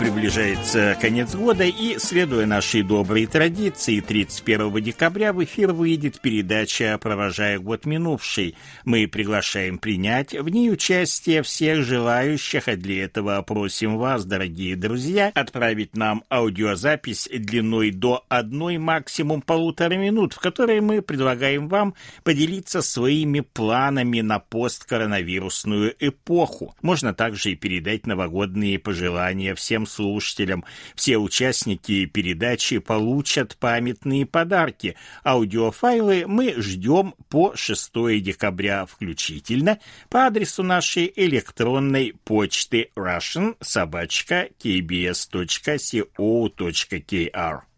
Приближается конец года, и, следуя нашей доброй традиции, 31 декабря в эфир выйдет передача «Провожая год минувший». Мы приглашаем принять в ней участие всех желающих, а для этого просим вас, дорогие друзья, отправить нам аудиозапись длиной до одной, максимум полутора минут, в которой мы предлагаем вам поделиться своими планами на посткоронавирусную эпоху. Можно также и передать новогодние пожелания всем слушателям. Все участники передачи получат памятные подарки. Аудиофайлы мы ждем по 6 декабря включительно по адресу нашей электронной почты russian собачка.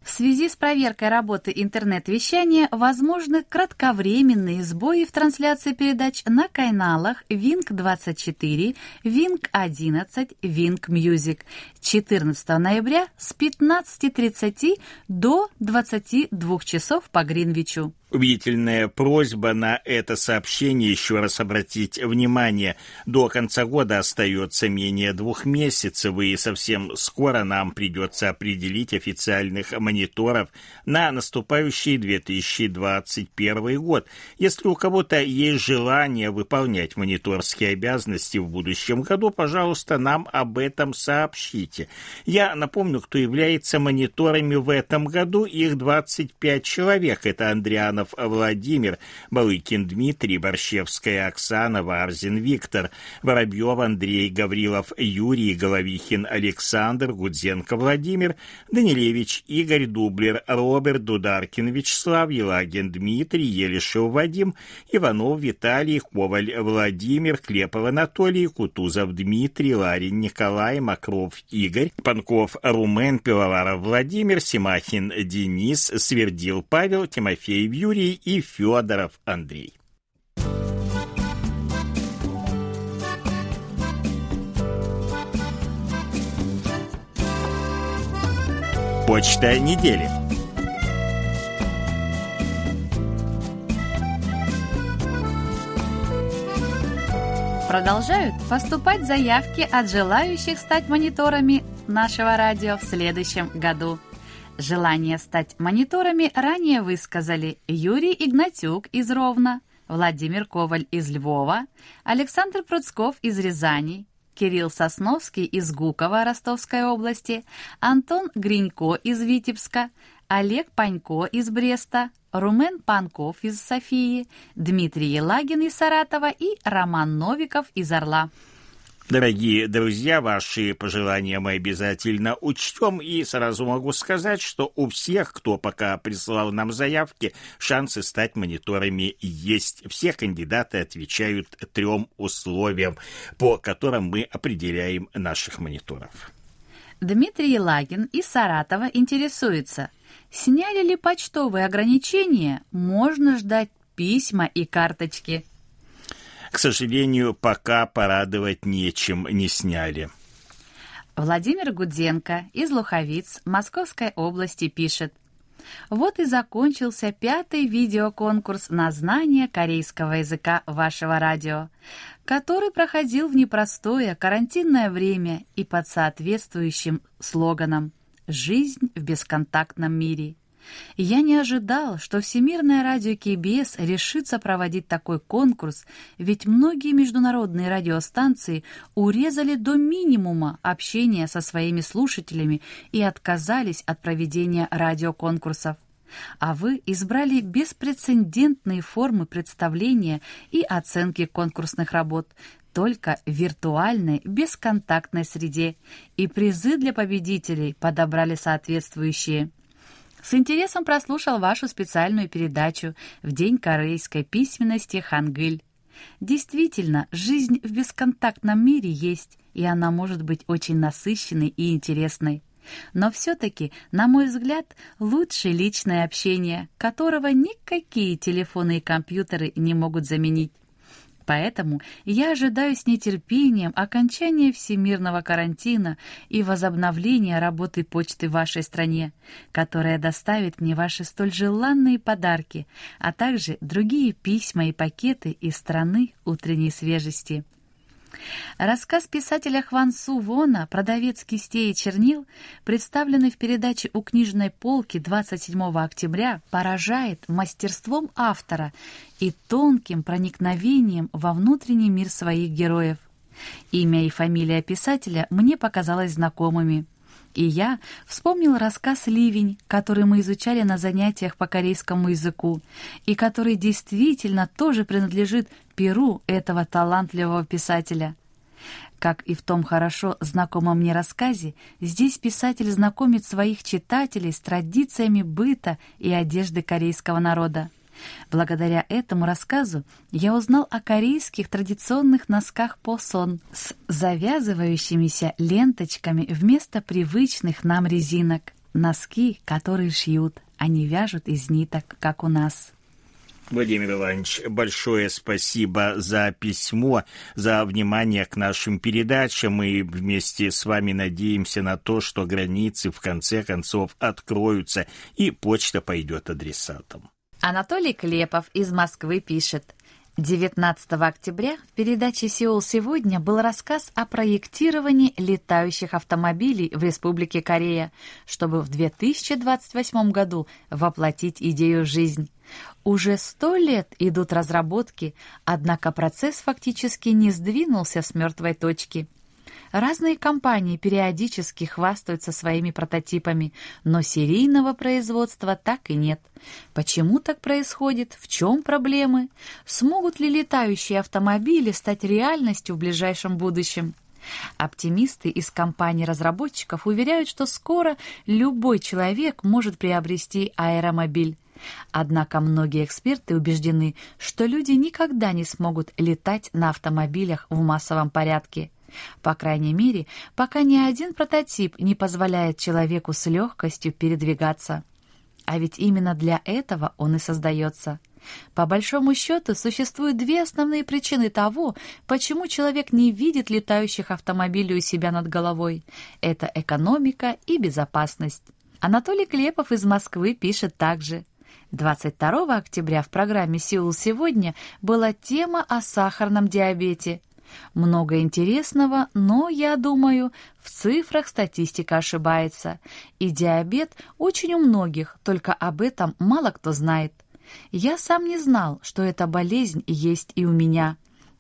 В связи с проверкой работы интернет-вещания возможны кратковременные сбои в трансляции передач на каналах Wink24, Wink11, Wink Music 14 ноября с 15.30 до 22 часов по Гринвичу. Убедительная просьба на это сообщение еще раз обратить внимание. До конца года остается менее двух месяцев, и совсем скоро нам придется определить официальных мониторов на наступающий 2021 год. Если у кого-то есть желание выполнять мониторские обязанности в будущем году, пожалуйста, нам об этом сообщите. Я напомню, кто является мониторами в этом году. Их 25 человек. Это Андриана Романов Владимир, Балыкин Дмитрий, Борщевская Оксана, Варзин Виктор, Воробьев Андрей, Гаврилов Юрий, Головихин Александр, Гудзенко Владимир, Данилевич Игорь, Дублер Роберт, Дударкин Вячеслав, Елагин Дмитрий, Елишев Вадим, Иванов Виталий, Коваль Владимир, Клепов Анатолий, Кутузов Дмитрий, Ларин Николай, Макров Игорь, Панков Румен, Пивоваров Владимир, Симахин Денис, Свердил Павел, Тимофеев Юрий, Юрий и Федоров Андрей. Почта недели. Продолжают поступать заявки от желающих стать мониторами нашего радио в следующем году. Желание стать мониторами ранее высказали Юрий Игнатюк из Ровно, Владимир Коваль из Львова, Александр Пруцков из Рязани, Кирилл Сосновский из Гукова Ростовской области, Антон Гринько из Витебска, Олег Панько из Бреста, Румен Панков из Софии, Дмитрий Елагин из Саратова и Роман Новиков из Орла. Дорогие друзья, ваши пожелания мы обязательно учтем, и сразу могу сказать, что у всех, кто пока прислал нам заявки, шансы стать мониторами есть. Все кандидаты отвечают трем условиям, по которым мы определяем наших мониторов. Дмитрий Елагин из Саратова интересуется, сняли ли почтовые ограничения, можно ждать письма и карточки. К сожалению, пока порадовать нечем не сняли. Владимир Гудзенко из Луховиц Московской области пишет. Вот и закончился пятый видеоконкурс на знание корейского языка вашего радио, который проходил в непростое карантинное время и под соответствующим слоганом «Жизнь в бесконтактном мире». Я не ожидал, что Всемирное радио КБС решится проводить такой конкурс, ведь многие международные радиостанции урезали до минимума общение со своими слушателями и отказались от проведения радиоконкурсов. А вы избрали беспрецедентные формы представления и оценки конкурсных работ, только в виртуальной, бесконтактной среде, и призы для победителей подобрали соответствующие – с интересом прослушал вашу специальную передачу в День корейской письменности «Хангыль». Действительно, жизнь в бесконтактном мире есть, и она может быть очень насыщенной и интересной. Но все-таки, на мой взгляд, лучше личное общение, которого никакие телефоны и компьютеры не могут заменить. Поэтому я ожидаю с нетерпением окончания всемирного карантина и возобновления работы почты в вашей стране, которая доставит мне ваши столь желанные подарки, а также другие письма и пакеты из страны утренней свежести. Рассказ писателя Хван Су Вона «Продавец кистей и чернил», представленный в передаче «У книжной полки» 27 октября, поражает мастерством автора и тонким проникновением во внутренний мир своих героев. Имя и фамилия писателя мне показалось знакомыми. И я вспомнил рассказ «Ливень», который мы изучали на занятиях по корейскому языку, и который действительно тоже принадлежит перу этого талантливого писателя. Как и в том хорошо знакомом мне рассказе, здесь писатель знакомит своих читателей с традициями быта и одежды корейского народа. Благодаря этому рассказу я узнал о корейских традиционных носках посон с завязывающимися ленточками вместо привычных нам резинок. Носки, которые шьют, а не вяжут из ниток, как у нас. Владимир Иванович, большое спасибо за письмо, за внимание к нашим передачам. Мы вместе с вами надеемся на то, что границы в конце концов откроются и почта пойдет адресатам. Анатолий Клепов из Москвы пишет. 19 октября в передаче «Сеул сегодня» был рассказ о проектировании летающих автомобилей в Республике Корея, чтобы в 2028 году воплотить идею в жизнь. Уже сто лет идут разработки, однако процесс фактически не сдвинулся с мертвой точки – Разные компании периодически хвастаются своими прототипами, но серийного производства так и нет. Почему так происходит? В чем проблемы? Смогут ли летающие автомобили стать реальностью в ближайшем будущем? Оптимисты из компаний разработчиков уверяют, что скоро любой человек может приобрести аэромобиль. Однако многие эксперты убеждены, что люди никогда не смогут летать на автомобилях в массовом порядке. По крайней мере, пока ни один прототип не позволяет человеку с легкостью передвигаться. А ведь именно для этого он и создается. По большому счету, существуют две основные причины того, почему человек не видит летающих автомобилей у себя над головой. Это экономика и безопасность. Анатолий Клепов из Москвы пишет также. 22 октября в программе «Сеул сегодня» была тема о сахарном диабете – много интересного, но, я думаю, в цифрах статистика ошибается. И диабет очень у многих, только об этом мало кто знает. Я сам не знал, что эта болезнь есть и у меня,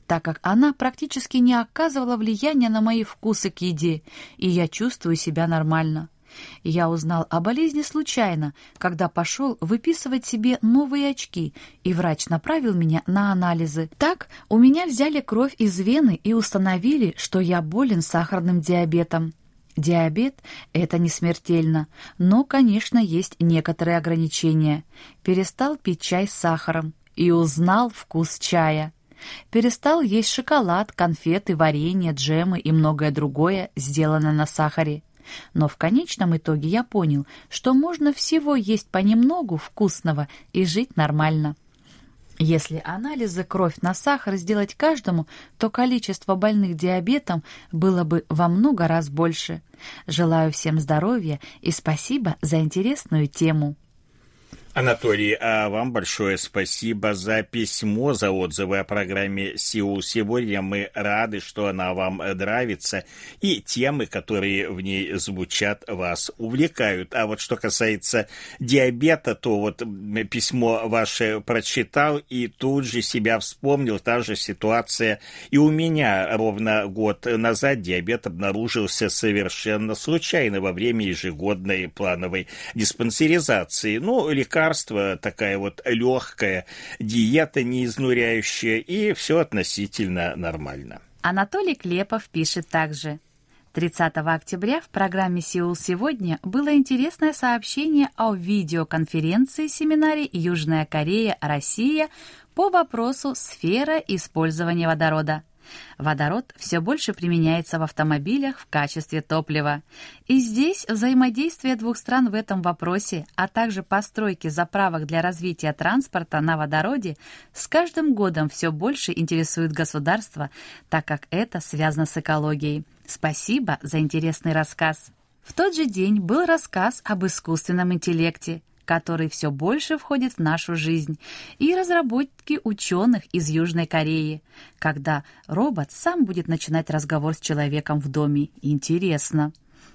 так как она практически не оказывала влияния на мои вкусы к еде, и я чувствую себя нормально. Я узнал о болезни случайно, когда пошел выписывать себе новые очки, и врач направил меня на анализы. Так у меня взяли кровь из вены и установили, что я болен сахарным диабетом. Диабет – это не смертельно, но, конечно, есть некоторые ограничения. Перестал пить чай с сахаром и узнал вкус чая. Перестал есть шоколад, конфеты, варенье, джемы и многое другое, сделанное на сахаре. Но в конечном итоге я понял, что можно всего есть понемногу вкусного и жить нормально. Если анализы кровь на сахар сделать каждому, то количество больных диабетом было бы во много раз больше. Желаю всем здоровья и спасибо за интересную тему. Анатолий, а вам большое спасибо за письмо, за отзывы о программе «Сеул сегодня». Мы рады, что она вам нравится, и темы, которые в ней звучат, вас увлекают. А вот что касается диабета, то вот письмо ваше прочитал и тут же себя вспомнил. Та же ситуация и у меня ровно год назад диабет обнаружился совершенно случайно во время ежегодной плановой диспансеризации. Ну, лекарства лекарство, такая вот легкая диета неизнуряющая, и все относительно нормально. Анатолий Клепов пишет также. 30 октября в программе «Сеул сегодня» было интересное сообщение о видеоконференции семинаре «Южная Корея. Россия» по вопросу «Сфера использования водорода». Водород все больше применяется в автомобилях в качестве топлива. И здесь взаимодействие двух стран в этом вопросе, а также постройки заправок для развития транспорта на водороде с каждым годом все больше интересует государство, так как это связано с экологией. Спасибо за интересный рассказ. В тот же день был рассказ об искусственном интеллекте, который все больше входит в нашу жизнь, и разработки ученых из Южной Кореи, когда робот сам будет начинать разговор с человеком в доме. Интересно.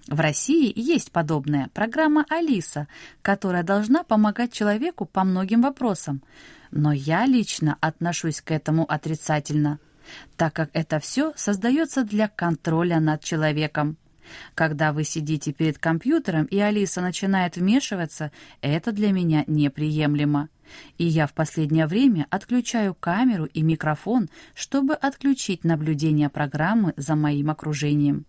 В России есть подобная программа «Алиса», которая должна помогать человеку по многим вопросам. Но я лично отношусь к этому отрицательно, так как это все создается для контроля над человеком. Когда вы сидите перед компьютером, и Алиса начинает вмешиваться, это для меня неприемлемо. И я в последнее время отключаю камеру и микрофон, чтобы отключить наблюдение программы за моим окружением.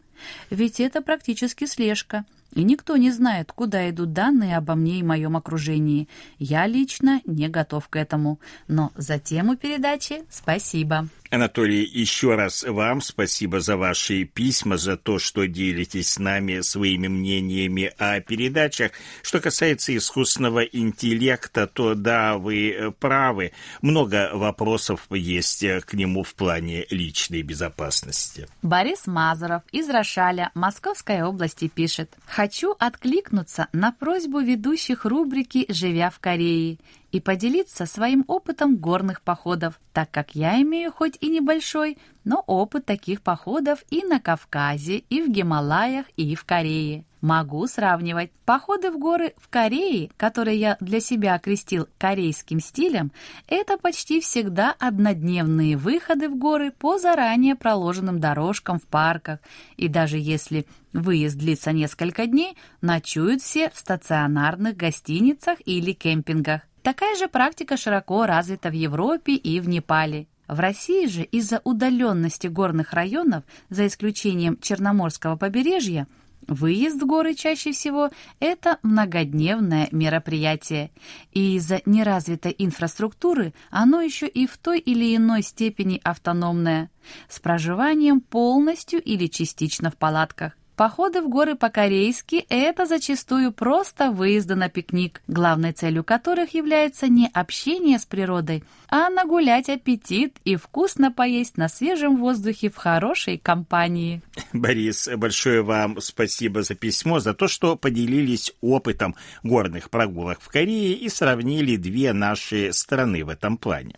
Ведь это практически слежка — и никто не знает, куда идут данные обо мне и моем окружении. Я лично не готов к этому. Но за тему передачи спасибо. Анатолий, еще раз вам спасибо за ваши письма, за то, что делитесь с нами своими мнениями о передачах. Что касается искусственного интеллекта, то да, вы правы. Много вопросов есть к нему в плане личной безопасности. Борис Мазуров из Рошаля Московской области пишет. Хочу откликнуться на просьбу ведущих рубрики «Живя в Корее» и поделиться своим опытом горных походов, так как я имею хоть и небольшой, но опыт таких походов и на Кавказе, и в Гималаях, и в Корее. Могу сравнивать. Походы в горы в Корее, которые я для себя окрестил корейским стилем, это почти всегда однодневные выходы в горы по заранее проложенным дорожкам в парках. И даже если выезд длится несколько дней, ночуют все в стационарных гостиницах или кемпингах. Такая же практика широко развита в Европе и в Непале. В России же из-за удаленности горных районов, за исключением Черноморского побережья, Выезд в горы чаще всего – это многодневное мероприятие, и из-за неразвитой инфраструктуры оно еще и в той или иной степени автономное, с проживанием полностью или частично в палатках. Походы в горы по-корейски – это зачастую просто выезды на пикник, главной целью которых является не общение с природой, а нагулять аппетит и вкусно поесть на свежем воздухе в хорошей компании. Борис, большое вам спасибо за письмо, за то, что поделились опытом горных прогулок в Корее и сравнили две наши страны в этом плане.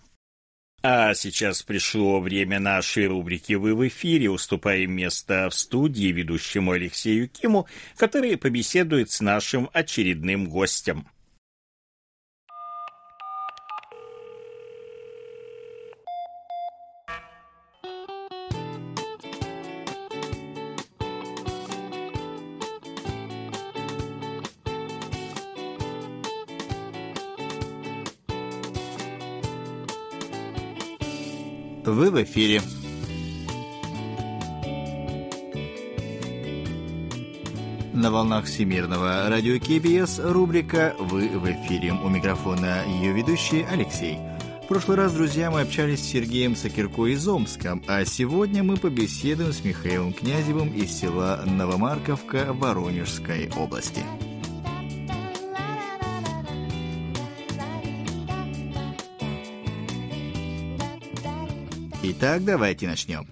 А сейчас пришло время нашей рубрики «Вы в эфире». Уступаем место в студии ведущему Алексею Киму, который побеседует с нашим очередным гостем. Вы в эфире. На волнах Всемирного радио КБС рубрика «Вы в эфире». У микрофона ее ведущий Алексей. В прошлый раз, друзья, мы общались с Сергеем Сакирко из Омска, а сегодня мы побеседуем с Михаилом Князевым из села Новомарковка Воронежской области. Итак, давайте начнем.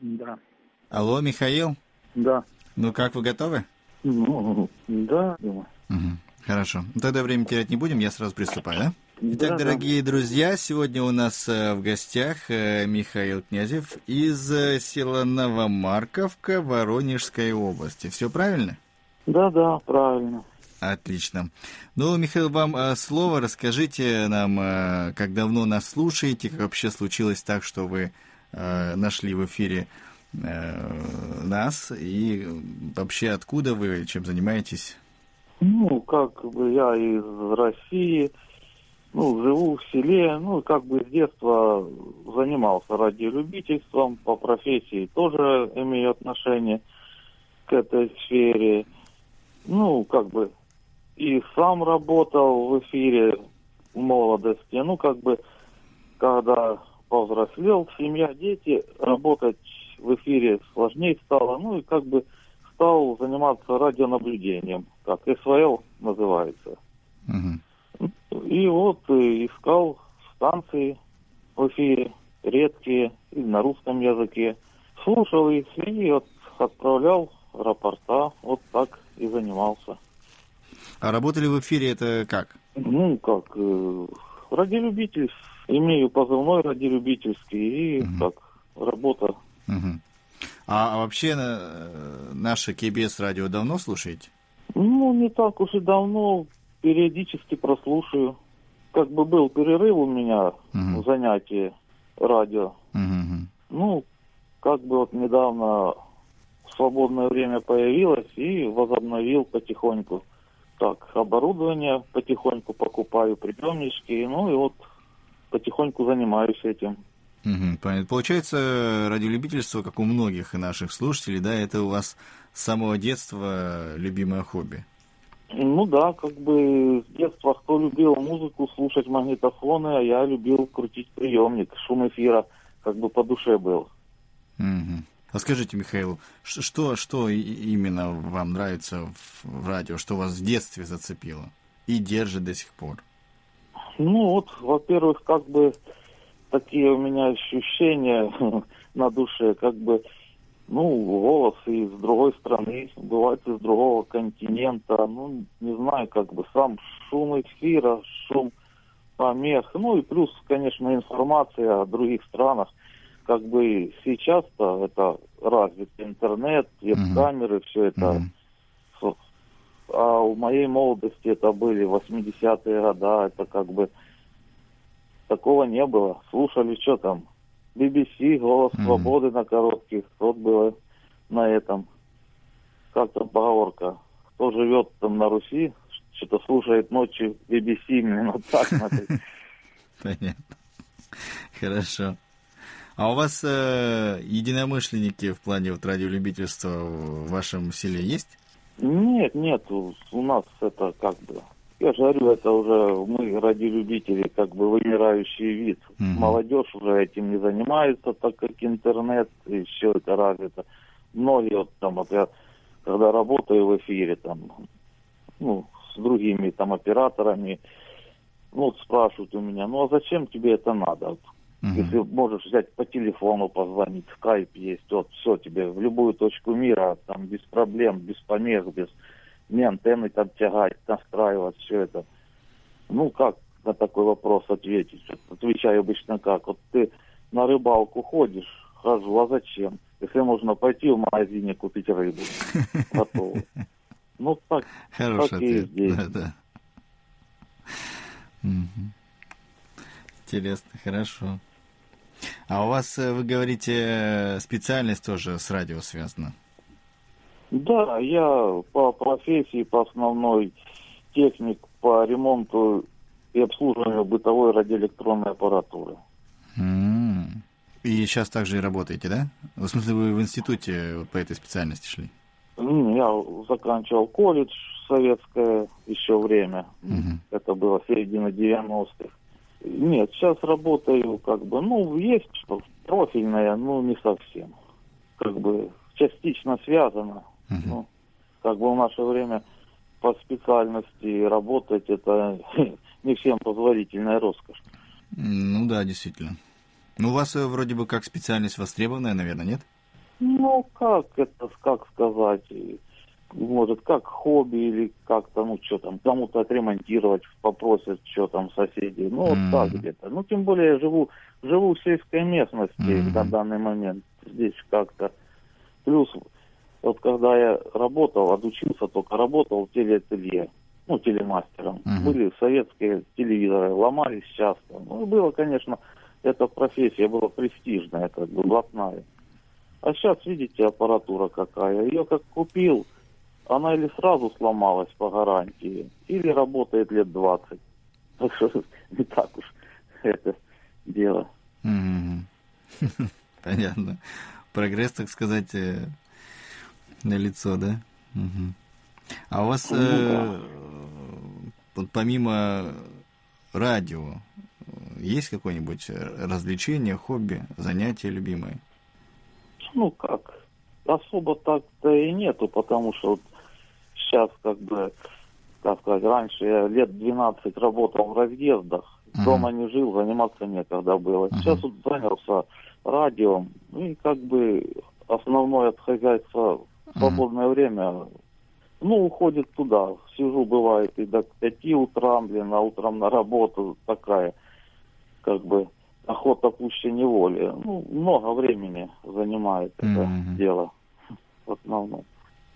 Да. Алло, Михаил? Да. Ну как, вы готовы? Ну, да, думаю. Угу. Хорошо. Ну, тогда время терять не будем, я сразу приступаю, да? Итак, Да, да. дорогие друзья, сегодня у нас э, в гостях э, Михаил Князев из э, села Новомарковка Воронежской области. Все правильно? Да, да, правильно. Отлично. Ну, Михаил, вам э, слово. Расскажите нам, э, как давно нас слушаете, как вообще случилось так, что вы э, нашли в эфире нас, и вообще откуда вы, чем занимаетесь? Ну, как бы я из России, ну, живу в селе, ну, как бы с детства занимался радиолюбительством, по профессии тоже имею отношение к этой сфере. Ну, как бы и сам работал в эфире в молодости. Ну, как бы, когда повзрослел, семья, дети, работать в эфире сложнее стало, ну и как бы стал заниматься радионаблюдением, как СВЛ называется. Угу. И вот э, искал станции в эфире, редкие, и на русском языке. Слушал их и вот отправлял рапорта, вот так и занимался. А работали в эфире это как? Ну, как, э, радиолюбитель, имею позывной радиолюбительский, и Мгм. как работа. Мгм. А, вообще э, наше КБС радио давно слушаете? Ну, не так уж и давно, периодически прослушаю. Как бы был перерыв у меня Мгм. в занятии радио. Мгм. Ну, как бы вот недавно свободное время появилось и возобновил потихоньку. Так, оборудование потихоньку покупаю, приемнички, ну и вот потихоньку занимаюсь этим. Мгм, понятно. Получается, радиолюбительство, как у многих наших слушателей, да, это у вас с самого детства любимое хобби. Ну да, как бы с детства кто любил музыку, слушать магнитофоны, а я любил крутить приемник, шум эфира как бы по душе был. Мгм. А скажите, Михаил, что, что именно вам нравится в радио, что вас в детстве зацепило и держит до сих пор? Ну вот, во-первых, как бы такие у меня ощущения на душе, как бы, ну, голос из другой страны, бывает из другого континента, ну, не знаю, как бы сам шум эфира, шум помех, ну и плюс, конечно, информация о других странах, как бы сейчас-то это развит интернет, веб-камеры, все это А у моей молодости это были 80-е года, это как бы такого не было. Слушали, что там, BBC, Голос. Свободы на коротких, вот было на этом. Как там поговорка, кто живет там на Руси, что-то слушает ночью BBC, именно так. Понятно. Хорошо. А у вас э, единомышленники в плане вот радиолюбительства в вашем селе есть? Нет, нет, у у нас это как бы, я же говорю, это уже мы радиолюбители, как бы вымирающий вид. Мгм. Молодежь уже этим не занимается, так как интернет и все это развито. Многие вот там, вот я когда работаю в эфире, там, ну, с другими там операторами, ну, вот спрашивают у меня, ну, а зачем тебе это надо? Вот Мгм. если можешь взять по телефону позвонить, скайп есть, вот все тебе в любую точку мира, там без проблем, без помех, без не антенны там тягать, настраивать, все это. Ну, как на такой вопрос ответить? Отвечаю обычно как. Вот ты на рыбалку ходишь, хожу, а зачем? Если можно пойти в магазине купить рыбу. Готово. Ну, так, Хороший так и здесь. Да, да. Мгм. Интересно, хорошо. А у вас, э, вы говорите, э, специальность тоже с радио связана? Да, я по профессии, по основной техник по ремонту и обслуживанию бытовой радиоэлектронной аппаратуры. М. И сейчас также и работаете, да? В смысле, вы в институте по этой специальности шли? Я заканчивал колледж советское еще время. Мгм. Это было середина 90-х. Нет, сейчас работаю как бы, ну, есть что профильное, но не совсем. Как бы частично связано. Мгм. Ну, как бы в наше время по специальности работать это не всем позволительная роскошь. Ну да, действительно. Ну, у вас э, вроде бы как специальность востребованная, наверное, нет? Ну, как это, как сказать, может, как хобби или как-то, ну, что там, кому-то отремонтировать попросят, что там соседи, ну, вот Мгм. так где-то. Ну, тем более я живу, живу в сельской местности Мгм. на данный момент, здесь как-то. Плюс, вот когда я работал, отучился, только работал в телеателье, ну, телемастером. Мгм. Были советские телевизоры, ломались часто. Ну, было, конечно, эта профессия была престижная, как бы блатная. А сейчас, видите, аппаратура какая. Ее как купил, она или сразу сломалась по гарантии, или работает лет 20. Так что не так уж это дело. Понятно. Прогресс, так сказать, э, на лицо, да? А у вас Ну, э, да. помимо радио, есть какое-нибудь развлечение, хобби, занятие любимое? Ну как, особо так-то и нету, потому что вот сейчас как бы, как сказать, раньше я лет 12 работал в разъездах, uh-huh. дома не жил, заниматься некогда было. Uh-huh. Сейчас вот занялся радио, ну и как бы основное от хозяйства свободное uh-huh. время, ну, уходит туда. Сижу, бывает, и до 5 утра, блин, а утром на работу такая, как бы, охота пуще неволи. Ну, много времени занимает это дело в основном.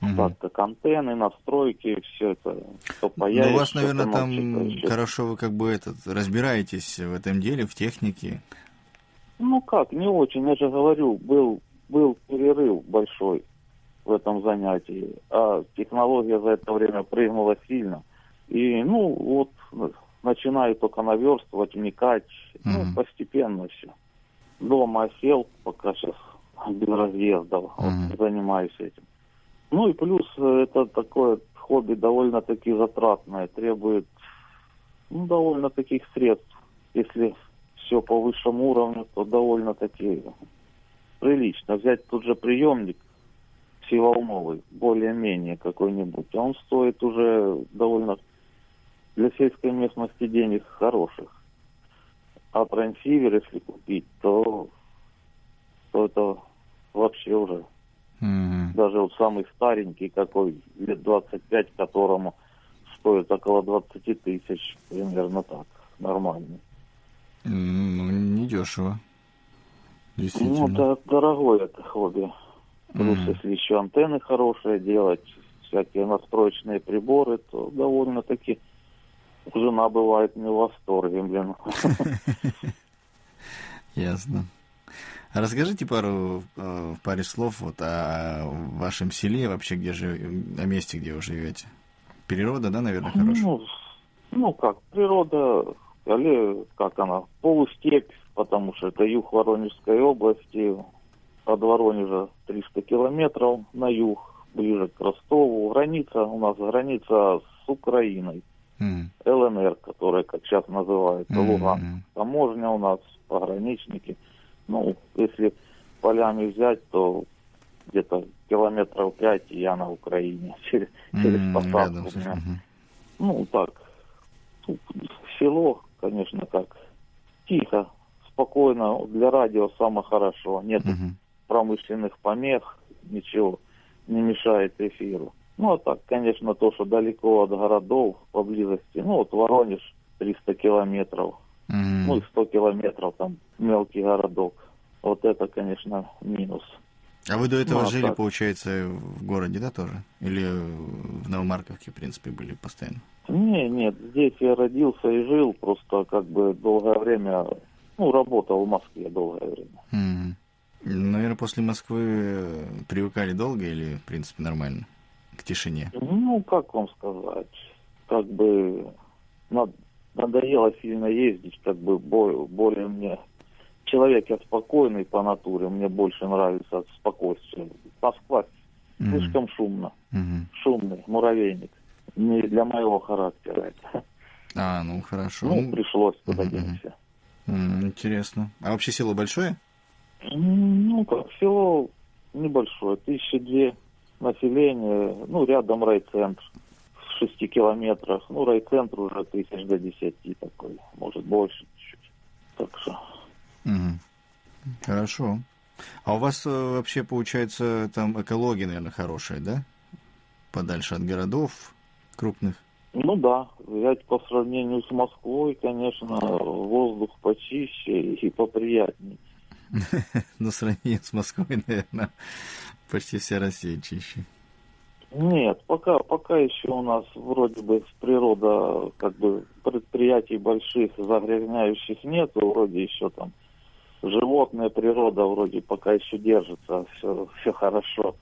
Так, как антенны, настройки, все это. Что появится, ну, у вас, наверное, там хорошо вы как бы этот разбираетесь в этом деле, в технике. Ну как, не очень. Я же говорю, был, был перерыв большой в этом занятии, а технология за это время прыгнула сильно. И, ну, вот, начинаю только наверстывать, вникать, ну, постепенно все. Дома сел, пока сейчас без разъездов, угу. вот, занимаюсь этим. Ну и плюс э, это такое хобби довольно-таки затратное, требует ну, довольно таких средств. Если все по высшему уровню, то довольно-таки прилично. Взять тот же приемник всеволновый, более-менее какой-нибудь, он стоит уже довольно для сельской местности денег хороших. А трансивер, если купить, то, то это вообще уже Mm-hmm. Даже вот самый старенький, какой, лет 25, которому стоит около 20 тысяч, примерно так, нормальный. Ну, недешево. Действительно. Ну, да, дорогое это хобби. Плюс, mm-hmm. если еще антенны хорошие делать, всякие настроечные приборы, то довольно-таки жена бывает не в восторге, блин. Ясно. Расскажите пару, э, в паре слов вот о вашем селе, вообще, где же, о месте, где вы живете. Природа, да, наверное, хорошая? Ну, ну как, природа, или как она, полустепь, потому что это юг Воронежской области, от Воронежа 300 километров на юг, ближе к Ростову. Граница, у нас граница с Украиной. Mm. ЛНР, которая, как сейчас называется, mm-hmm. Луган. Таможня у нас, пограничники – ну, если полями взять, то где-то километров пять я на Украине через, через mm, посадку. У меня. Mm-hmm. Ну, так, село, конечно, как тихо, спокойно, для радио самое хорошо, нет mm-hmm. промышленных помех, ничего не мешает эфиру. Ну, а так, конечно, то, что далеко от городов, поблизости, ну, вот Воронеж 300 километров, mm-hmm. ну, и 100 километров там мелкий городок. Вот это, конечно, минус. А вы до этого ну, а жили, так. получается, в городе, да, тоже? Или в Новомарковке, в принципе, были постоянно? Не, нет, здесь я родился и жил, просто как бы долгое время, ну, работал в Москве долгое время. Mm. Наверное, после Москвы привыкали долго или, в принципе, нормально к тишине? Ну, как вам сказать, как бы надоело сильно ездить, как бы более мне... Человек я спокойный по натуре, мне больше нравится спокойствие. Москва mm-hmm. слишком шумно, mm-hmm. шумный муравейник, не для моего характера. А, ну хорошо. Ну, пришлось туда mm-hmm. денься. Mm-hmm. Интересно. А вообще село большое? Ну, как село небольшое, тысячи две населения, ну, рядом райцентр. центр шести километрах. Ну, райцентр уже тысяч до 10 такой, может больше чуть-чуть. Так что. Mm. Хорошо. А у вас э, вообще получается там экология, наверное, хорошая, да? Подальше от городов крупных? Ну да, взять по сравнению с Москвой, конечно, воздух почище и поприятнее. Но ну, сравнение с Москвой, наверное, почти вся Россия чище. Нет, пока, пока еще у нас вроде бы природа, как бы предприятий больших загрязняющих нет, вроде еще там животная природа вроде пока еще держится, все, все хорошо.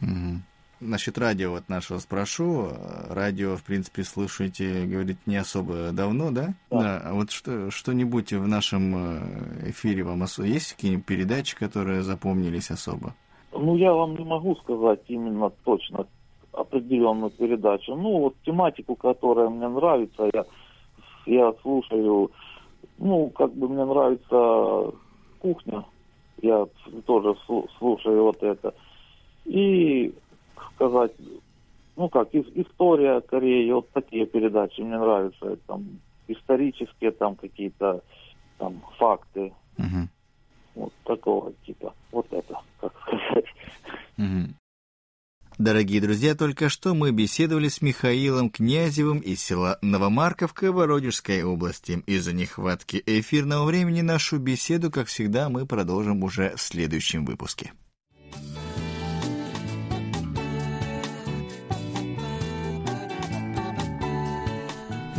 Угу. Насчет радио вот нашего спрошу. Радио, в принципе, слушаете, говорит, не особо давно, да? Да. да. А вот что, что-нибудь в нашем э, эфире вам особо... Есть какие-нибудь передачи, которые запомнились особо? Ну, я вам не могу сказать именно точно определенную передачу. Ну, вот тематику, которая мне нравится, я, я слушаю Ну, как бы мне нравится кухня. Я тоже слушаю вот это. И сказать, ну как, история Кореи, вот такие передачи мне нравятся. Там исторические там какие-то там факты. Угу. Вот такого типа. Вот это, как сказать. Угу. Дорогие друзья, только что мы беседовали с Михаилом Князевым из села Новомарковка Воронежской области. Из-за нехватки эфирного времени нашу беседу, как всегда, мы продолжим уже в следующем выпуске.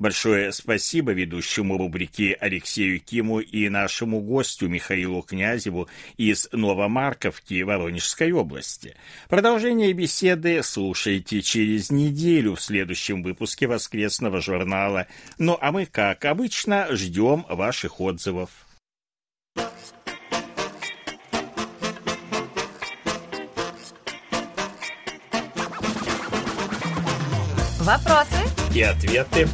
Большое спасибо ведущему рубрики Алексею Киму и нашему гостю Михаилу Князеву из Новомарковки Воронежской области. Продолжение беседы слушайте через неделю в следующем выпуске воскресного журнала. Ну а мы, как обычно, ждем ваших отзывов. Вопросы и ответы.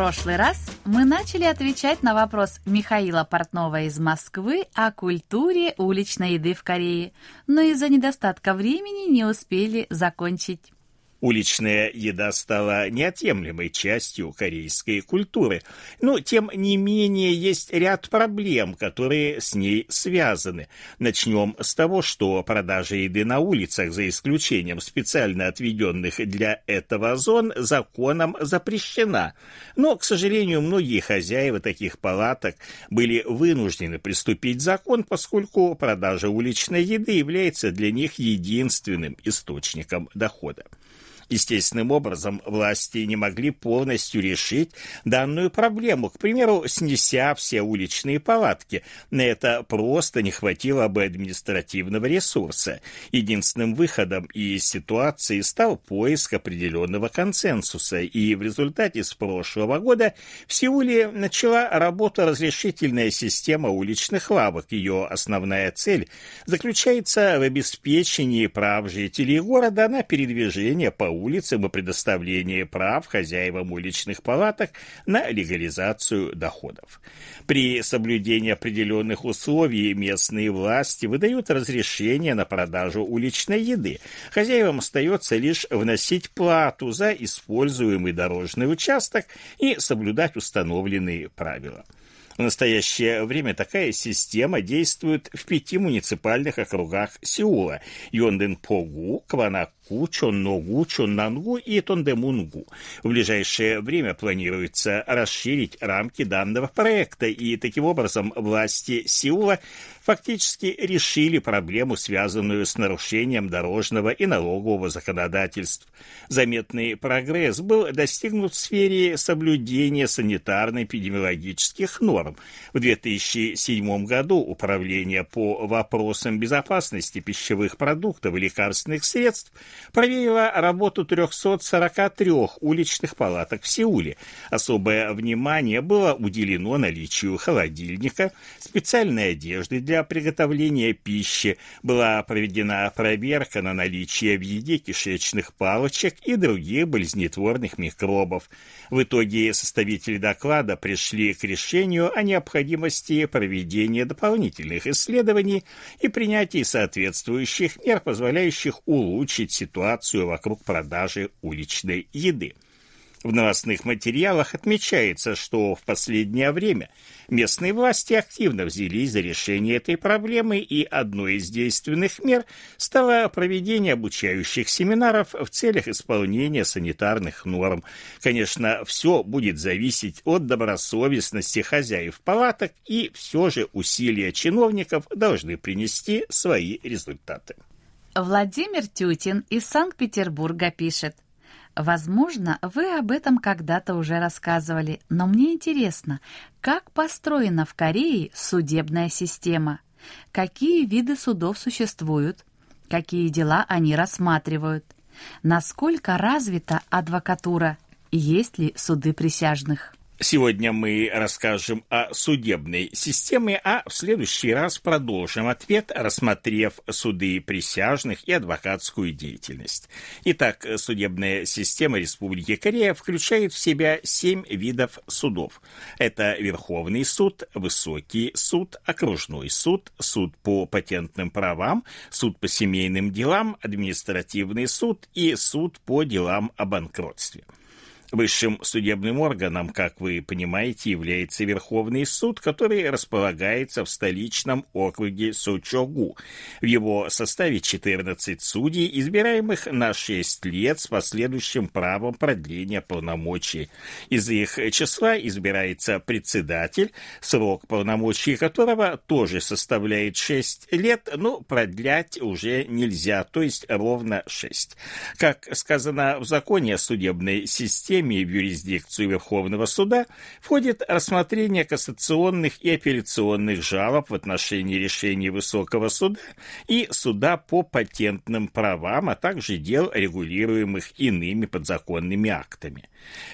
Прошлый раз мы начали отвечать на вопрос Михаила Портнова из Москвы о культуре уличной еды в Корее, но из-за недостатка времени не успели закончить. Уличная еда стала неотъемлемой частью корейской культуры, но, тем не менее, есть ряд проблем, которые с ней связаны. Начнем с того, что продажа еды на улицах, за исключением специально отведенных для этого зон, законом запрещена. Но, к сожалению, многие хозяева таких палаток были вынуждены приступить закон, поскольку продажа уличной еды является для них единственным источником дохода. Естественным образом, власти не могли полностью решить данную проблему, к примеру, снеся все уличные палатки. На это просто не хватило бы административного ресурса. Единственным выходом из ситуации стал поиск определенного консенсуса, и в результате с прошлого года в Сеуле начала работу разрешительная система уличных лавок. Ее основная цель заключается в обеспечении прав жителей города на передвижение по улицам и предоставление прав хозяевам уличных палаток на легализацию доходов. При соблюдении определенных условий местные власти выдают разрешение на продажу уличной еды. Хозяевам остается лишь вносить плату за используемый дорожный участок и соблюдать установленные правила. В настоящее время такая система действует в пяти муниципальных округах Сеула – Йонден-Погу, Кванак Чонку, Чонногу, Чоннангу и Тондемунгу. В ближайшее время планируется расширить рамки данного проекта, и таким образом власти Сеула фактически решили проблему, связанную с нарушением дорожного и налогового законодательств. Заметный прогресс был достигнут в сфере соблюдения санитарно-эпидемиологических норм. В 2007 году Управление по вопросам безопасности пищевых продуктов и лекарственных средств проверила работу 343 уличных палаток в Сеуле. Особое внимание было уделено наличию холодильника, специальной одежды для приготовления пищи, была проведена проверка на наличие в еде кишечных палочек и других болезнетворных микробов. В итоге составители доклада пришли к решению о необходимости проведения дополнительных исследований и принятия соответствующих мер, позволяющих улучшить ситуацию вокруг продажи уличной еды. В новостных материалах отмечается, что в последнее время местные власти активно взялись за решение этой проблемы, и одной из действенных мер стало проведение обучающих семинаров в целях исполнения санитарных норм. Конечно, все будет зависеть от добросовестности хозяев палаток, и все же усилия чиновников должны принести свои результаты. Владимир Тютин из Санкт-Петербурга пишет – Возможно, вы об этом когда-то уже рассказывали, но мне интересно, как построена в Корее судебная система? Какие виды судов существуют? Какие дела они рассматривают? Насколько развита адвокатура? Есть ли суды присяжных? Сегодня мы расскажем о судебной системе, а в следующий раз продолжим ответ, рассмотрев суды присяжных и адвокатскую деятельность. Итак, судебная система Республики Корея включает в себя семь видов судов. Это Верховный суд, Высокий суд, Окружной суд, суд по патентным правам, суд по семейным делам, административный суд и суд по делам о банкротстве. Высшим судебным органом, как вы понимаете, является Верховный суд, который располагается в столичном округе Сучогу. В его составе 14 судей, избираемых на 6 лет с последующим правом продления полномочий. Из их числа избирается председатель, срок полномочий которого тоже составляет 6 лет, но продлять уже нельзя, то есть ровно 6. Как сказано в законе о судебной системе, системе в юрисдикцию Верховного суда входит рассмотрение кассационных и апелляционных жалоб в отношении решений Высокого суда и суда по патентным правам, а также дел, регулируемых иными подзаконными актами.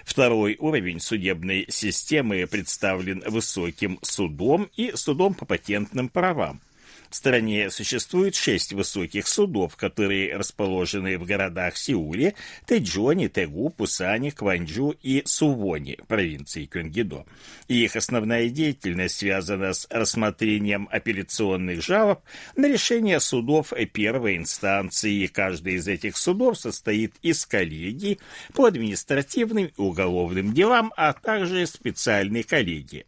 Второй уровень судебной системы представлен Высоким судом и судом по патентным правам. В стране существует шесть высоких судов, которые расположены в городах Сеуле, Тэджоне, Тэгу, Пусане, Кванджу и Сувоне, провинции Кёнгидо. И их основная деятельность связана с рассмотрением апелляционных жалоб на решение судов первой инстанции. Каждый из этих судов состоит из коллегий по административным и уголовным делам, а также специальной коллегии.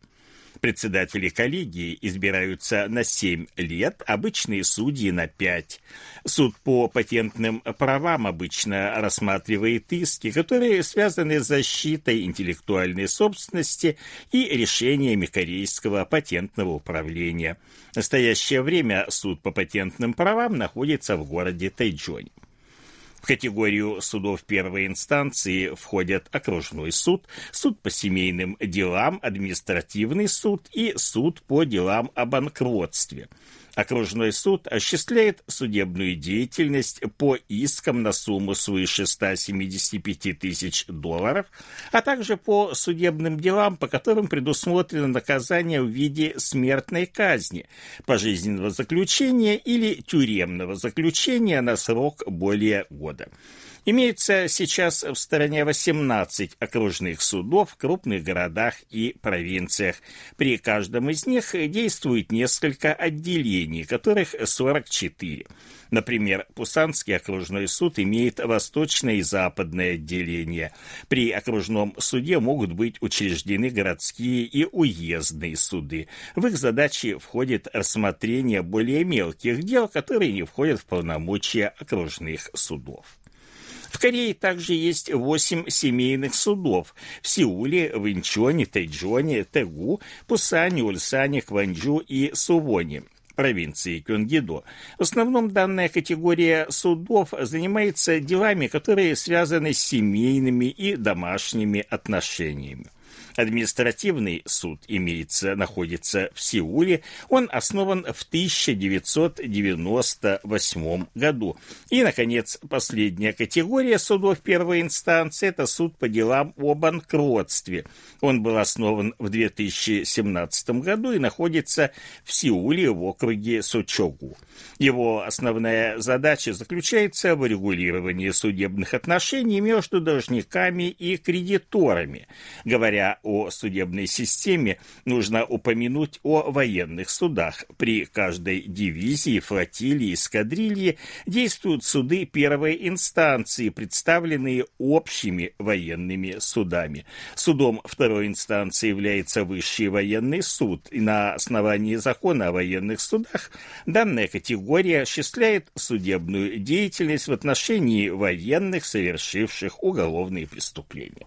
Председатели коллегии избираются на 7 лет, обычные судьи на 5. Суд по патентным правам обычно рассматривает иски, которые связаны с защитой интеллектуальной собственности и решениями Корейского патентного управления. В настоящее время суд по патентным правам находится в городе Тайджоне. В категорию судов первой инстанции входят окружной суд, суд по семейным делам, административный суд и суд по делам о банкротстве – Окружной суд осуществляет судебную деятельность по искам на сумму свыше 175 тысяч долларов, а также по судебным делам, по которым предусмотрено наказание в виде смертной казни, пожизненного заключения или тюремного заключения на срок более года. Имеется сейчас в стране 18 окружных судов в крупных городах и провинциях. При каждом из них действует несколько отделений, которых 44. Например, Пусанский окружной суд имеет восточное и западное отделение. При окружном суде могут быть учреждены городские и уездные суды. В их задачи входит рассмотрение более мелких дел, которые не входят в полномочия окружных судов. В Корее также есть восемь семейных судов в Сеуле, в Инчоне, Тайджоне, Тэгу, Пусане, Ульсане, Кванджу и Сувоне провинции Кёнгидо. В основном данная категория судов занимается делами, которые связаны с семейными и домашними отношениями. Административный суд имеется, находится в Сеуле. Он основан в 1998 году. И, наконец, последняя категория судов первой инстанции – это суд по делам о банкротстве. Он был основан в 2017 году и находится в Сеуле в округе Сочогу. Его основная задача заключается в регулировании судебных отношений между должниками и кредиторами. Говоря о судебной системе, нужно упомянуть о военных судах. При каждой дивизии, флотилии, эскадрилье действуют суды первой инстанции, представленные общими военными судами. Судом второй инстанции является Высший военный суд, и на основании закона о военных судах данная категория осуществляет судебную деятельность в отношении военных, совершивших уголовные преступления.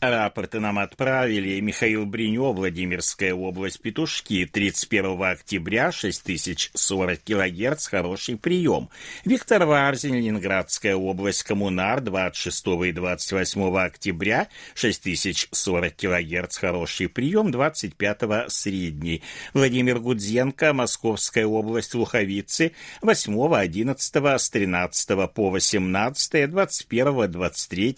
Рапорты нам отправили Михаил Бринё, Владимирская область, Петушки, 31 октября, 6040 кГц, хороший прием. Виктор Варзин, Ленинградская область, Коммунар, 26 и 28 октября, 6040 кГц, хороший прием, 25 средний. Владимир Гудзенко, Московская область, Луховицы, 8, 11, с 13 по 18, 21, 23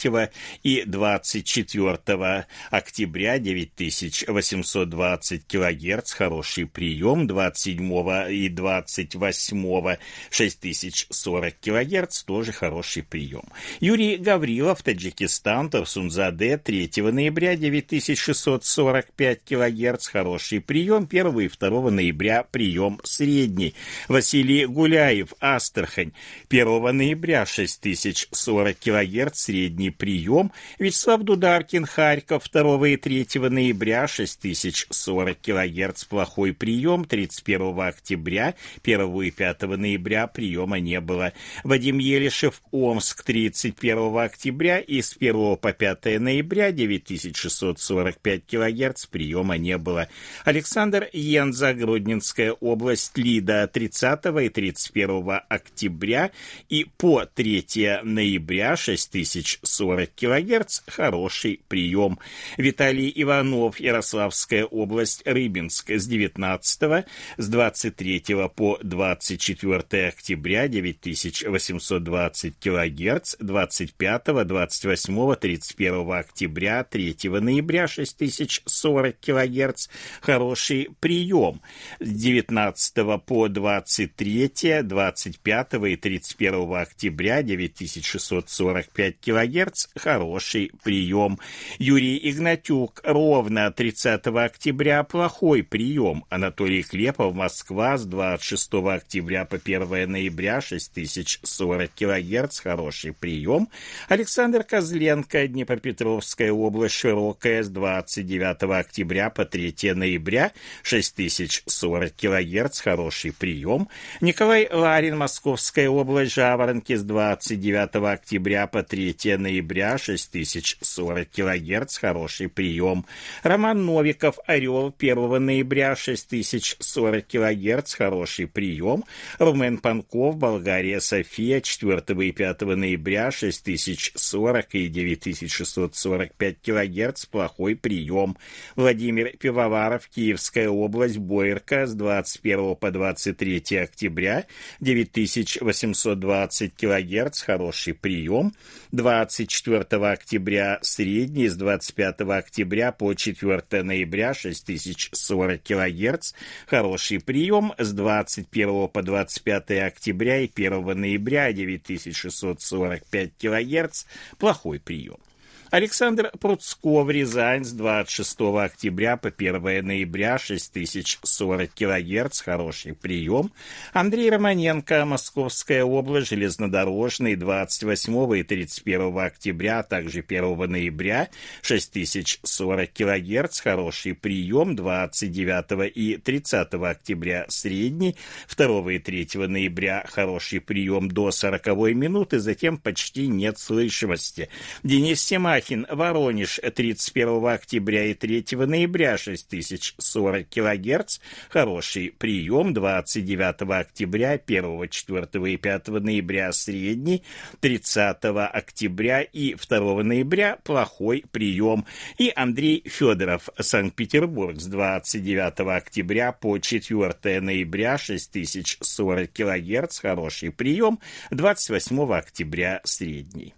и 24 4 октября 9820 килогерц, хороший прием, 27 и 28 6040 килогерц, тоже хороший прием. Юрий Гаврилов, Таджикистан, Тарсунзаде, 3 ноября 9645 килогерц, хороший прием, 1 и 2 ноября прием средний. Василий Гуляев, Астрахань, 1 ноября 6040 килогерц, средний прием, Вячеслав Дударкин, Пушкин, Харьков, 2 и 3 ноября, 6040 кГц, плохой прием, 31 октября, 1 и 5 ноября приема не было. Вадим Елишев, Омск, 31 октября и с 1 по 5 ноября, 9645 кГц, приема не было. Александр Янза, Гродненская область, Лида, 30 и 31 октября и по 3 ноября, 6040 кГц, хороший прием. Виталий Иванов, Ярославская область, Рыбинск, с 19 с 23 по 24 октября 9820 килогерц, 25, 28, 31 октября, 3 ноября 6040 килогерц, хороший прием. С 19 по 23, 25 и 31 октября 9645 килогерц, хороший прием. Юрий Игнатюк, ровно 30 октября, плохой прием. Анатолий Клепов, Москва, с 26 октября по 1 ноября, 6040 кГц, хороший прием. Александр Козленко, Днепропетровская область, широкая, с 29 октября по 3 ноября, 6040 кГц, хороший прием. Николай Ларин, Московская область, Жаворонки, с 29 октября по 3 ноября, 6040 килогерц, хороший прием. Роман Новиков, Орел, 1 ноября, 6040 килогерц, хороший прием. Румен Панков, Болгария, София, 4 и 5 ноября, 6040 и 9645 килогерц, плохой прием. Владимир Пивоваров, Киевская область, Бойерка, с 21 по 23 октября, 9820 килогерц, хороший прием. 24 октября, средний средний с 25 октября по 4 ноября 6040 кГц, хороший прием с 21 по 25 октября и 1 ноября 9645 кГц, плохой прием. Александр Пруцков, Рязань, с 26 октября по 1 ноября, 6040 кГц, хороший прием. Андрей Романенко, Московская область, железнодорожный, 28 и 31 октября, а также 1 ноября, 6040 кГц, хороший прием. 29 и 30 октября, средний. 2 и 3 ноября, хороший прием до 40 минуты, затем почти нет слышимости. Денис Симай, Малахин, Воронеж, 31 октября и 3 ноября 6040 кГц, хороший прием, 29 октября, 1, 4 и 5 ноября средний, 30 октября и 2 ноября плохой прием. И Андрей Федоров, Санкт-Петербург, с 29 октября по 4 ноября 6040 кГц, хороший прием, 28 октября средний.